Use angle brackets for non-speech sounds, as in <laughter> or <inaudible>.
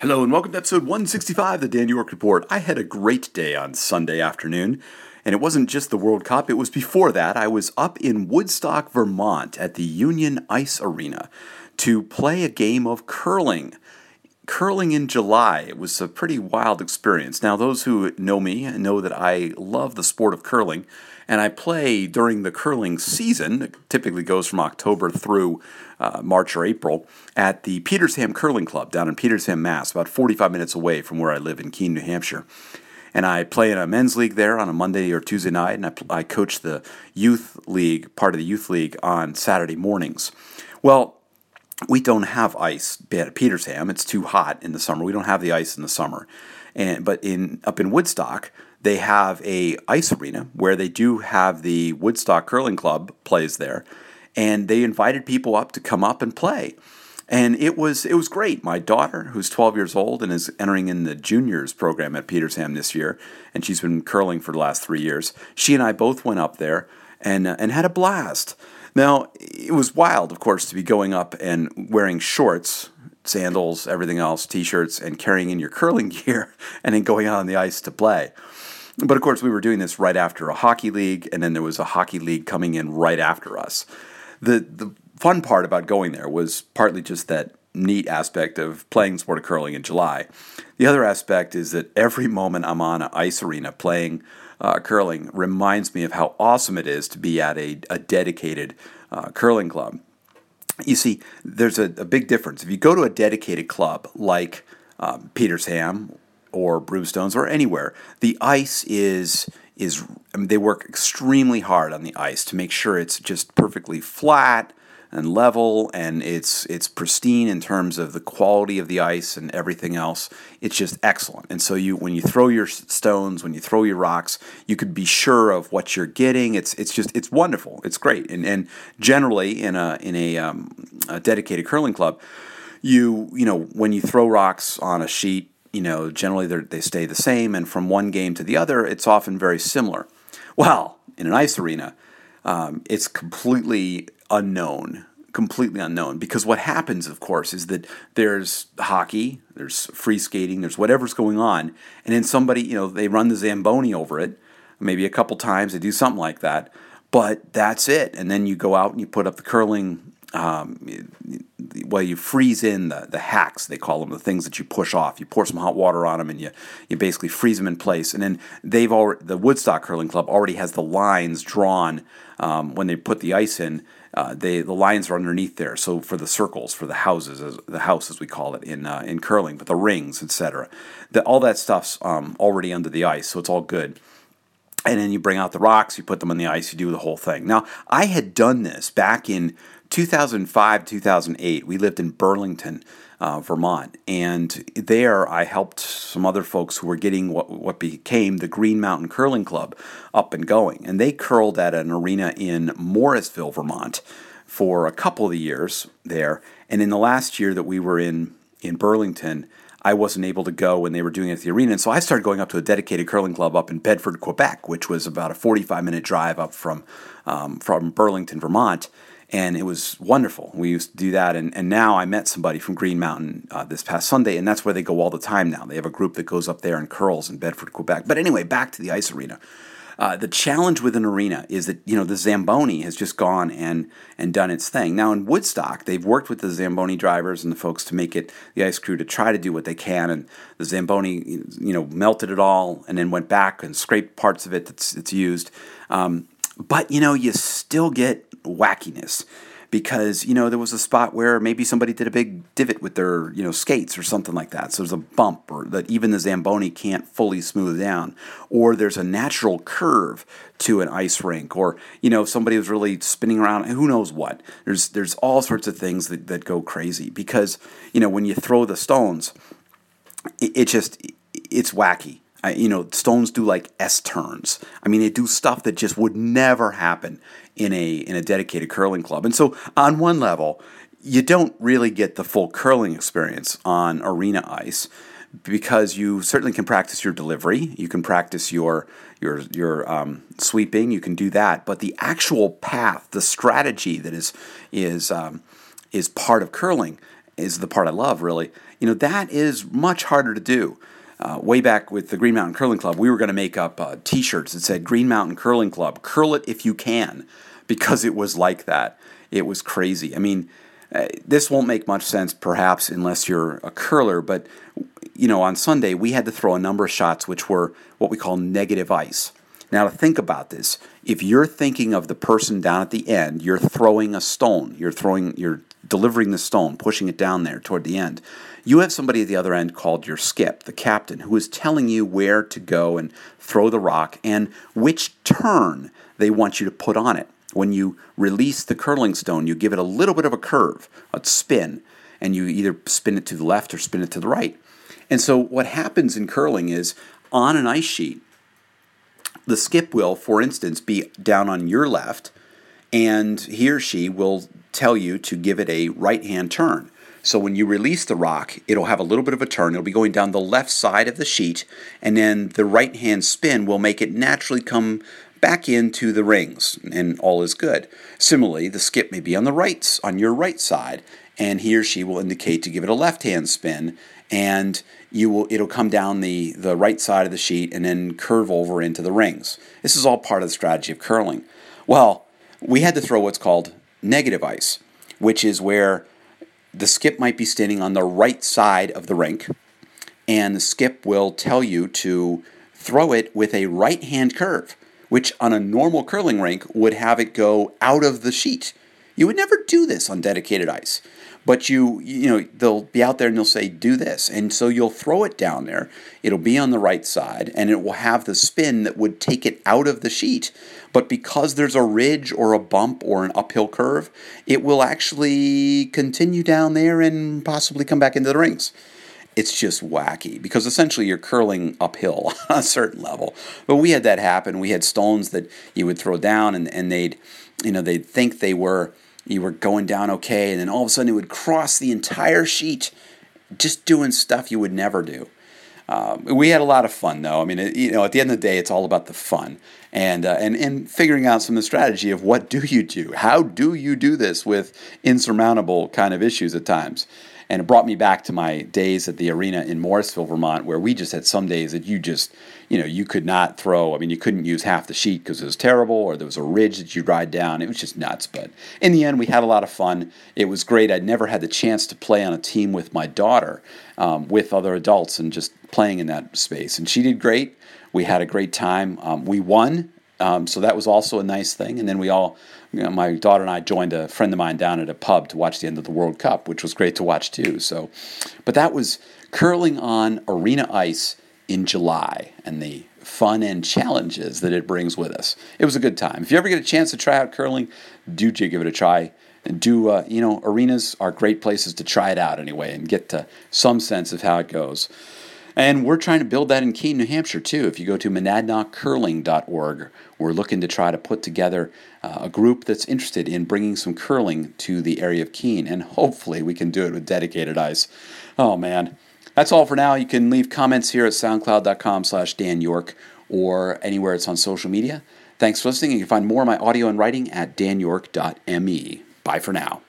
Hello and welcome to episode 165 of the Dan York Report. I had a great day on Sunday afternoon, and it wasn't just the World Cup, it was before that. I was up in Woodstock, Vermont at the Union Ice Arena to play a game of curling. Curling in July. It was a pretty wild experience. Now, those who know me know that I love the sport of curling, and I play during the curling season. It typically goes from October through uh, March or April at the Petersham Curling Club down in Petersham, Mass, about 45 minutes away from where I live in Keene, New Hampshire. And I play in a men's league there on a Monday or Tuesday night, and I, I coach the youth league, part of the youth league, on Saturday mornings. Well, we don't have ice at Petersham. It's too hot in the summer. We don't have the ice in the summer. And but in up in Woodstock, they have a ice arena where they do have the Woodstock Curling Club plays there, and they invited people up to come up and play. And it was it was great. My daughter, who's 12 years old and is entering in the juniors program at Petersham this year, and she's been curling for the last three years. She and I both went up there and uh, and had a blast. Now it was wild, of course, to be going up and wearing shorts, sandals, everything else, t-shirts, and carrying in your curling <laughs> gear, and then going out on the ice to play. But of course, we were doing this right after a hockey league, and then there was a hockey league coming in right after us. The the fun part about going there was partly just that neat aspect of playing sport of curling in July. The other aspect is that every moment I'm on an ice arena playing uh, curling reminds me of how awesome it is to be at a, a dedicated uh, curling club. You see, there's a, a, big difference. If you go to a dedicated club like um, Petersham or Broomstones or anywhere, the ice is is I mean, they work extremely hard on the ice to make sure it's just perfectly flat and level and it's it's pristine in terms of the quality of the ice and everything else. It's just excellent. And so you when you throw your stones when you throw your rocks you could be sure of what you're getting. It's it's just it's wonderful. It's great. And and generally in a in a, um, a dedicated curling club you you know when you throw rocks on a sheet you know, generally they stay the same, and from one game to the other, it's often very similar. Well, in an ice arena, um, it's completely unknown, completely unknown. Because what happens, of course, is that there's hockey, there's free skating, there's whatever's going on, and then somebody, you know, they run the Zamboni over it, maybe a couple times, they do something like that, but that's it. And then you go out and you put up the curling um, well, you freeze in the, the hacks, they call them, the things that you push off. You pour some hot water on them and you, you basically freeze them in place. And then they've already, the Woodstock Curling Club already has the lines drawn um, when they put the ice in. Uh, they the lines are underneath there. So for the circles, for the houses, as, the house as we call it in uh, in curling, but the rings, etc. all that stuff's um, already under the ice, so it's all good and then you bring out the rocks, you put them on the ice, you do the whole thing. Now, I had done this back in 2005, 2008, we lived in Burlington, uh, Vermont, and there I helped some other folks who were getting what, what became the Green Mountain Curling Club up and going. And they curled at an arena in Morrisville, Vermont for a couple of years there. And in the last year that we were in, in Burlington, I wasn't able to go when they were doing it at the arena. And so I started going up to a dedicated curling club up in Bedford, Quebec, which was about a 45 minute drive up from, um, from Burlington, Vermont and it was wonderful. We used to do that, and, and now I met somebody from Green Mountain uh, this past Sunday, and that's where they go all the time now. They have a group that goes up there and curls in Bedford, Quebec. But anyway, back to the ice arena. Uh, the challenge with an arena is that you know the Zamboni has just gone and and done its thing. Now in Woodstock, they've worked with the Zamboni drivers and the folks to make it the ice crew to try to do what they can, and the Zamboni you know melted it all and then went back and scraped parts of it that's it's used. Um, but you know you still get wackiness because you know there was a spot where maybe somebody did a big divot with their you know skates or something like that. So there's a bump or that even the zamboni can't fully smooth down. Or there's a natural curve to an ice rink or you know somebody was really spinning around who knows what. There's there's all sorts of things that, that go crazy because you know when you throw the stones it, it just it's wacky I, you know, stones do like S turns. I mean, they do stuff that just would never happen in a in a dedicated curling club. And so, on one level, you don't really get the full curling experience on arena ice because you certainly can practice your delivery, you can practice your your your um, sweeping, you can do that. But the actual path, the strategy that is is um, is part of curling is the part I love, really. You know, that is much harder to do. Uh, way back with the Green Mountain Curling Club, we were going to make up uh, t shirts that said Green Mountain Curling Club, curl it if you can, because it was like that. It was crazy. I mean, uh, this won't make much sense perhaps unless you're a curler, but you know, on Sunday we had to throw a number of shots which were what we call negative ice. Now, to think about this, if you're thinking of the person down at the end, you're throwing a stone. You're throwing, you're delivering the stone, pushing it down there toward the end. You have somebody at the other end called your skip, the captain, who is telling you where to go and throw the rock and which turn they want you to put on it. When you release the curling stone, you give it a little bit of a curve, a spin, and you either spin it to the left or spin it to the right. And so, what happens in curling is on an ice sheet, the skip will, for instance, be down on your left, and he or she will tell you to give it a right hand turn. So when you release the rock, it'll have a little bit of a turn. It'll be going down the left side of the sheet, and then the right hand spin will make it naturally come back into the rings, and all is good. Similarly, the skip may be on the right, on your right side, and he or she will indicate to give it a left hand spin, and you will it'll come down the, the right side of the sheet and then curve over into the rings. This is all part of the strategy of curling. Well, we had to throw what's called negative ice, which is where the skip might be standing on the right side of the rink, and the skip will tell you to throw it with a right hand curve, which on a normal curling rink would have it go out of the sheet. You would never do this on dedicated ice. But you, you know, they'll be out there and they'll say, do this. And so you'll throw it down there. It'll be on the right side and it will have the spin that would take it out of the sheet. But because there's a ridge or a bump or an uphill curve, it will actually continue down there and possibly come back into the rings it's just wacky because essentially you're curling uphill <laughs> on a certain level. But we had that happen. We had stones that you would throw down and, and they'd, you know, they'd think they were you were going down okay, and then all of a sudden it would cross the entire sheet, just doing stuff you would never do. Um, we had a lot of fun though. I mean, it, you know, at the end of the day, it's all about the fun and uh, and and figuring out some of the strategy of what do you do, how do you do this with insurmountable kind of issues at times. And it brought me back to my days at the arena in Morrisville, Vermont, where we just had some days that you just, you know, you could not throw. I mean, you couldn't use half the sheet because it was terrible, or there was a ridge that you'd ride down. It was just nuts. But in the end, we had a lot of fun. It was great. I'd never had the chance to play on a team with my daughter, um, with other adults, and just playing in that space. And she did great. We had a great time. Um, we won um, so that was also a nice thing. And then we all, you know, my daughter and I joined a friend of mine down at a pub to watch the end of the World Cup, which was great to watch too. So, but that was curling on arena ice in July and the fun and challenges that it brings with us. It was a good time. If you ever get a chance to try out curling, do give it a try. And do uh, you know arenas are great places to try it out anyway and get to some sense of how it goes. And we're trying to build that in Keene, New Hampshire, too. If you go to monadnockcurling.org, we're looking to try to put together uh, a group that's interested in bringing some curling to the area of Keene. And hopefully we can do it with dedicated ice. Oh, man. That's all for now. You can leave comments here at soundcloud.com slash Dan York or anywhere it's on social media. Thanks for listening. You can find more of my audio and writing at danyork.me. Bye for now.